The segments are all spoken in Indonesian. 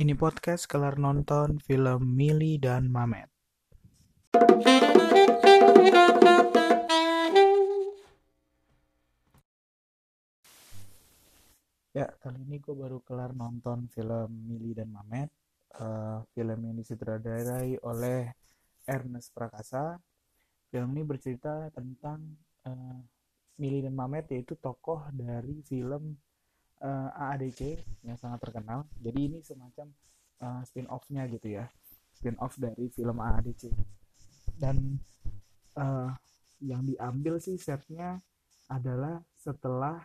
Ini podcast kelar nonton film Mili dan Mamet. Ya, kali ini gue baru kelar nonton film Mili dan Mamet. Uh, film yang disutradarai oleh Ernest Prakasa. Film ini bercerita tentang uh, Mili dan Mamet yaitu tokoh dari film uh, AADC yang sangat terkenal. Jadi ini semacam uh, spin-off-nya gitu ya. Spin-off dari film AADC. Dan uh, yang diambil sih setnya adalah setelah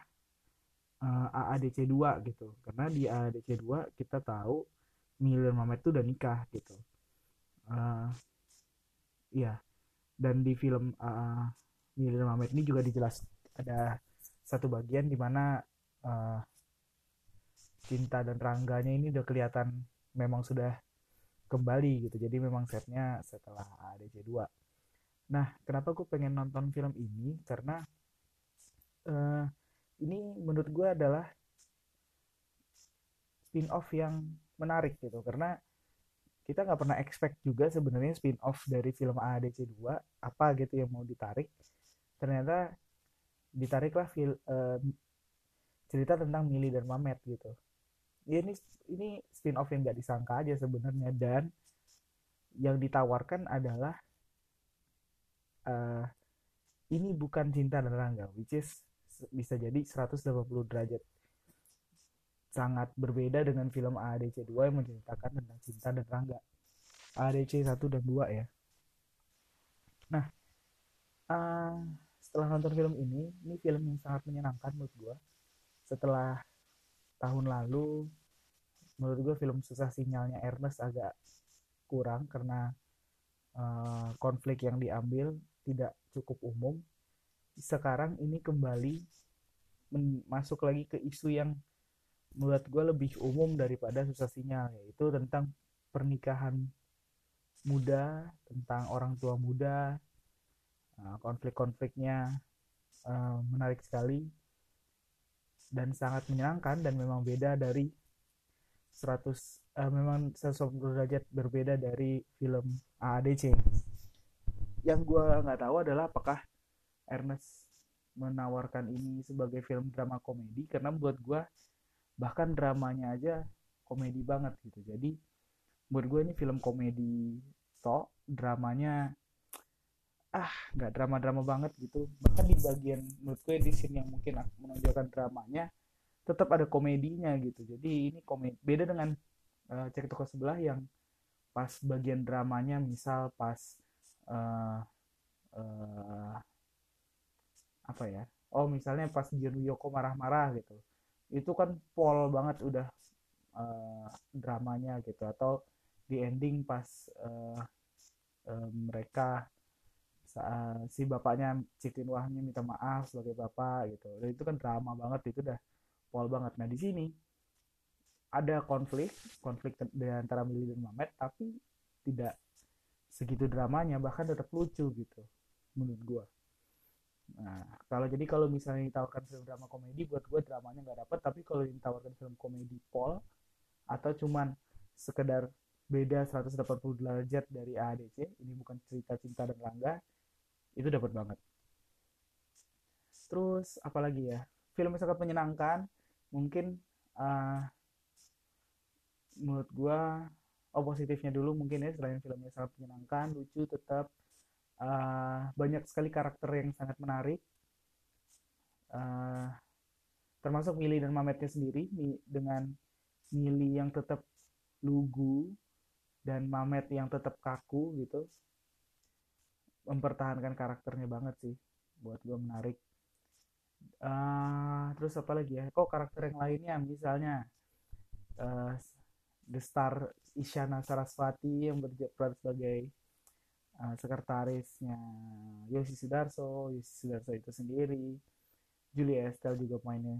uh, AADC 2 gitu. Karena di AADC 2 kita tahu dan Mamet itu udah nikah gitu. Uh, iya. Dan di film uh, dan Mamet ini juga dijelas ada satu bagian di mana uh, Cinta dan Rangganya ini udah kelihatan memang sudah kembali gitu. Jadi memang setnya setelah ADC 2. Nah, kenapa gue pengen nonton film ini? Karena uh, ini menurut gue adalah spin-off yang menarik gitu. Karena kita nggak pernah expect juga sebenarnya spin-off dari film ADC 2 apa gitu yang mau ditarik. Ternyata ditariklah fil, uh, cerita tentang Mili dan Mamet gitu ya ini ini spin off yang nggak disangka aja sebenarnya. Dan yang ditawarkan adalah uh, ini bukan cinta dan rangga which is bisa jadi 180 derajat. Sangat berbeda dengan film ADC 2 yang menceritakan tentang cinta dan rangga. ADC 1 dan 2 ya. Nah uh, setelah nonton film ini ini film yang sangat menyenangkan menurut gue setelah tahun lalu menurut gue film susah sinyalnya Ernest agak kurang karena uh, konflik yang diambil tidak cukup umum. Sekarang ini kembali masuk lagi ke isu yang menurut gue lebih umum daripada susah sinyal yaitu tentang pernikahan muda tentang orang tua muda. Uh, konflik-konfliknya uh, menarik sekali dan sangat menyenangkan dan memang beda dari 100 uh, eh, memang 180 derajat berbeda dari film AADC. Yang gue nggak tahu adalah apakah Ernest menawarkan ini sebagai film drama komedi karena buat gue bahkan dramanya aja komedi banget gitu. Jadi buat gue ini film komedi toh dramanya ah nggak drama-drama banget gitu. Bahkan di bagian menurut gue di scene yang mungkin menonjolkan dramanya tetap ada komedinya gitu. Jadi ini komedi beda dengan uh, cek toko sebelah yang pas bagian dramanya misal pas uh, uh, apa ya? Oh misalnya pas Jun Yoko marah-marah gitu. Itu kan pol banget udah uh, dramanya gitu. Atau di ending pas uh, uh, mereka si bapaknya Cikin Wahnya minta maaf sebagai bapak gitu. Dan itu kan drama banget itu udah pol banget. Nah di sini ada konflik konflik di antara Mili dan Mamet tapi tidak segitu dramanya bahkan tetap lucu gitu menurut gue nah kalau jadi kalau misalnya ditawarkan film drama komedi buat gue dramanya nggak dapet tapi kalau ditawarkan film komedi pol atau cuman sekedar beda 180 derajat dari ADC ini bukan cerita cinta dan langga itu dapat banget. Terus apalagi ya? Film yang sangat menyenangkan mungkin uh, menurut gua oh positifnya dulu mungkin ya selain filmnya sangat menyenangkan lucu tetap uh, banyak sekali karakter yang sangat menarik. Uh, termasuk Mili dan Mametnya sendiri dengan Mili yang tetap lugu dan Mamet yang tetap kaku gitu mempertahankan karakternya banget sih buat gue menarik. Uh, terus apa lagi ya? Kok karakter yang lainnya? Misalnya uh, The Star Isyana Saraswati yang berperan sebagai uh, sekretarisnya Yosi Sudarso. Yosi Sudarso itu sendiri. Julia Estelle juga mainnya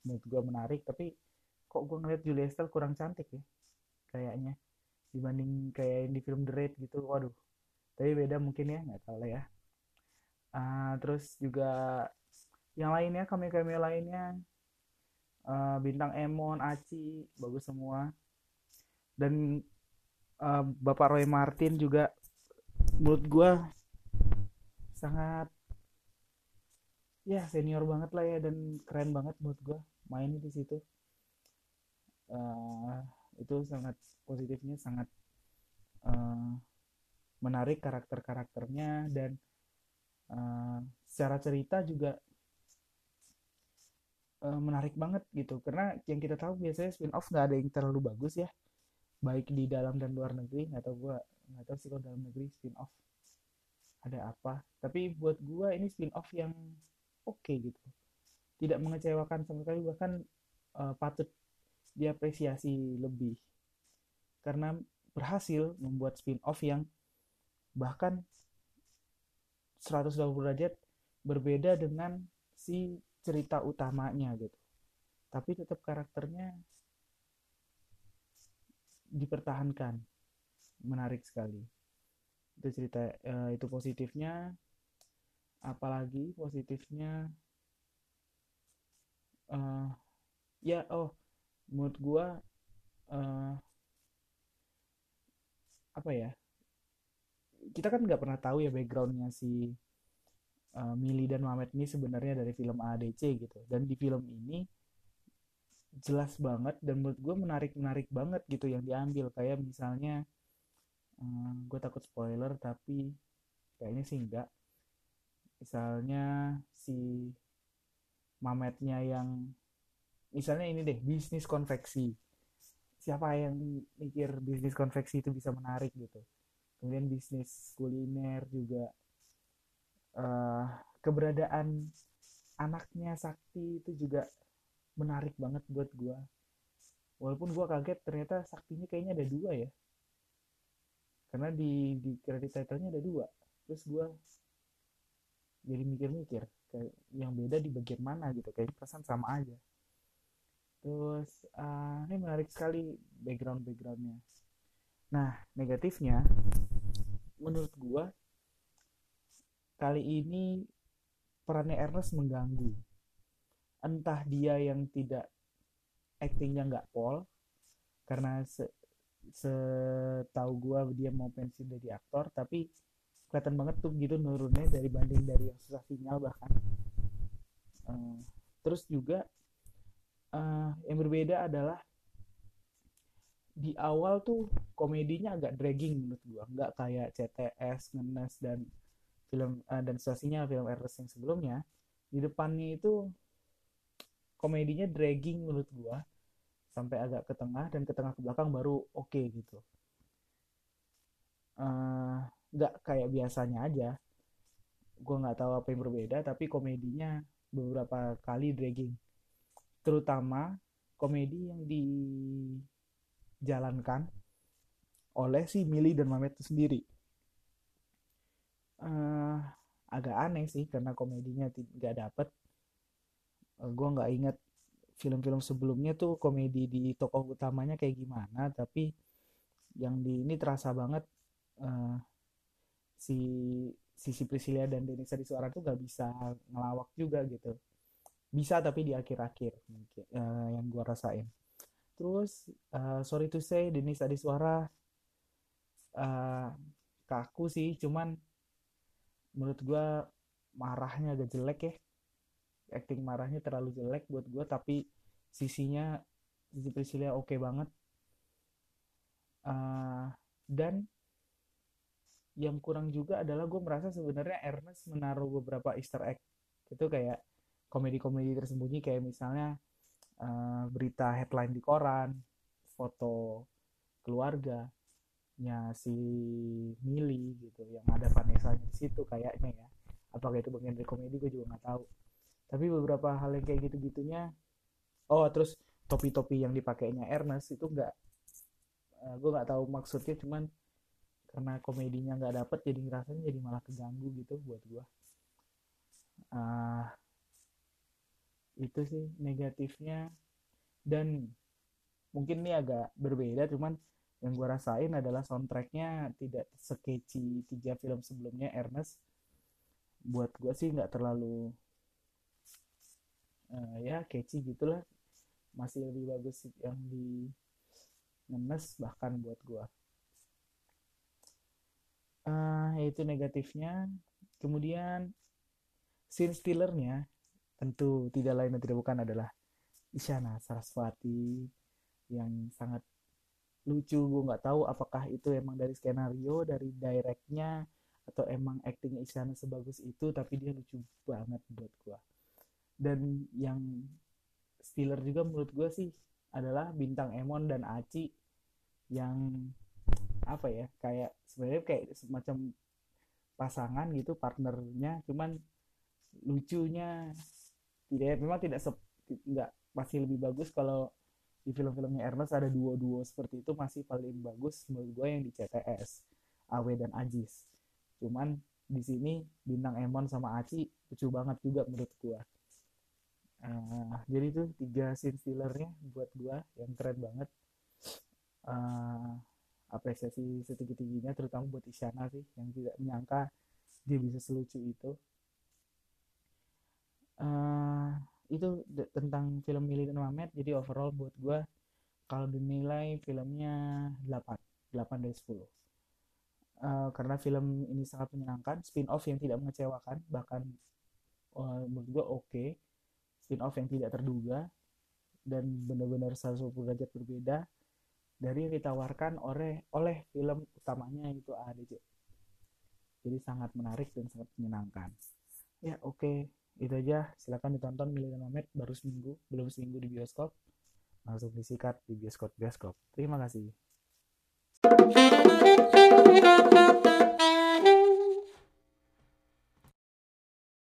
menurut gue menarik tapi kok gue ngeliat Julia Estelle kurang cantik ya kayaknya dibanding kayak di film The Raid gitu. Waduh tapi beda mungkin ya nggak tahu lah ya. Uh, terus juga yang lainnya kami kami lainnya. Uh, bintang Emon Aci bagus semua. Dan uh, Bapak Roy Martin juga menurut gue sangat ya senior banget lah ya dan keren banget menurut gue main di situ. Uh, itu sangat positifnya sangat uh, menarik karakter-karakternya dan uh, secara cerita juga uh, menarik banget gitu. Karena yang kita tahu biasanya spin off nggak ada yang terlalu bagus ya. Baik di dalam dan luar negeri nggak tahu gue nggak tahu sih kalau dalam negeri spin off ada apa. Tapi buat gue ini spin off yang oke okay, gitu. Tidak mengecewakan sama sekali bahkan uh, patut diapresiasi lebih. Karena berhasil membuat spin off yang bahkan 120 derajat berbeda dengan si cerita utamanya gitu. Tapi tetap karakternya dipertahankan. Menarik sekali. Itu cerita uh, itu positifnya. Apalagi positifnya uh, ya oh menurut gua uh, apa ya kita kan nggak pernah tahu ya backgroundnya si uh, Mili dan Mamet ini sebenarnya dari film ADC gitu. Dan di film ini jelas banget dan menurut gue menarik menarik banget gitu yang diambil. Kayak misalnya uh, eh, gue takut spoiler tapi kayaknya sih enggak misalnya si Mametnya yang misalnya ini deh bisnis konveksi. Siapa yang mikir bisnis konveksi itu bisa menarik gitu kemudian bisnis kuliner juga uh, keberadaan anaknya Sakti itu juga menarik banget buat gue walaupun gue kaget ternyata Saktinya kayaknya ada dua ya. Karena di di kredit title-nya ada dua. Terus gue jadi mikir-mikir kayak yang beda di bagian mana gitu. Kayak perasaan sama aja. Terus uh, ini menarik sekali background backgroundnya nah negatifnya menurut gue kali ini perannya Ernest mengganggu. Entah dia yang tidak actingnya nggak pol karena se setahu gue dia mau pensiun dari aktor tapi kelihatan banget tuh gitu nurunnya dari banding dari yang susah sinyal bahkan. Uh, terus juga uh, yang berbeda adalah di awal tuh komedinya agak dragging menurut gua. Nggak kayak CTS, Ngenes dan film uh, dan situasinya film Ernest yang sebelumnya. Di depannya itu komedinya dragging menurut gua. Sampai agak ke tengah dan ke tengah ke belakang baru oke okay, gitu. Eh, nggak uh, kayak biasanya aja. Gue nggak tahu apa yang berbeda tapi komedinya beberapa kali dragging. Terutama komedi yang dijalankan oleh si Mili dan Mamet itu sendiri. Uh, agak aneh sih karena komedinya tidak dapet. Uh, gue nggak inget film-film sebelumnya tuh komedi di tokoh utamanya kayak gimana tapi yang di ini terasa banget uh, si Sisi Priscilia dan Denisa di suara tuh gak bisa ngelawak juga gitu. Bisa tapi di akhir-akhir uh, yang gue rasain terus uh, sorry to say Denisa di suara uh, kaku sih cuman menurut gue marahnya agak jelek ya. Acting marahnya terlalu jelek buat gue tapi sisinya sisi Priscilia oke okay banget. Uh, dan yang kurang juga adalah gue merasa sebenarnya Ernest menaruh beberapa Easter egg. Itu kayak komedi-komedi tersembunyi kayak misalnya uh, berita headline di koran foto keluarga nya si Mili gitu yang ada Vanessa di situ kayaknya ya. Apakah itu bagian dari komedi gue juga nggak tahu. Tapi beberapa hal yang kayak gitu gitunya oh terus topi-topi yang dipakainya Ernest itu nggak uh, gue nggak tahu maksudnya cuman karena komedinya nggak dapet jadi ngerasanya jadi malah keganggu gitu buat gue uh, itu sih negatifnya. Dan mungkin ini agak berbeda cuman yang gue rasain adalah soundtracknya tidak sekeci tiga film sebelumnya Ernest. Buat gue sih nggak terlalu uh, ya catchy gitulah. Masih lebih bagus yang di ngenes bahkan buat gue uh, itu negatifnya. Kemudian scene stealernya tentu tidak lain dan tidak bukan adalah Isyana Saraswati yang sangat lucu. Gue nggak tahu apakah itu emang dari skenario dari directnya atau emang actingnya Isyana sebagus itu tapi dia lucu banget buat gue dan yang stealer juga menurut gue sih adalah bintang Emon dan Aci yang apa ya kayak sebenarnya kayak semacam pasangan gitu partnernya cuman lucunya tidak memang tidak sep, nggak masih lebih bagus kalau di film-filmnya Ernest ada duo-duo seperti itu masih paling bagus menurut gue yang di CTS Awe dan Ajis. Cuman di sini bintang Emon sama Aci lucu banget juga menurut gue uh, jadi itu tiga scene stealernya buat gue yang keren banget. Uh, apresiasi setinggi tingginya terutama buat Isyana sih yang tidak menyangka dia bisa selucu itu itu tentang film Millie dan Mamet jadi overall buat gue kalau dinilai filmnya 8 8 dari 10 uh, karena film ini sangat menyenangkan spin off yang tidak mengecewakan bahkan uh, menurut gue oke okay. spin off yang tidak terduga dan benar-benar 180 derajat berbeda dari ditawarkan oleh oleh film utamanya itu ADC. Jadi sangat menarik dan sangat menyenangkan. Ya oke, okay. Itu aja. Silahkan ditonton Milih Mamet baru seminggu, belum seminggu di bioskop. Langsung disikat di bioskop-bioskop. Terima kasih.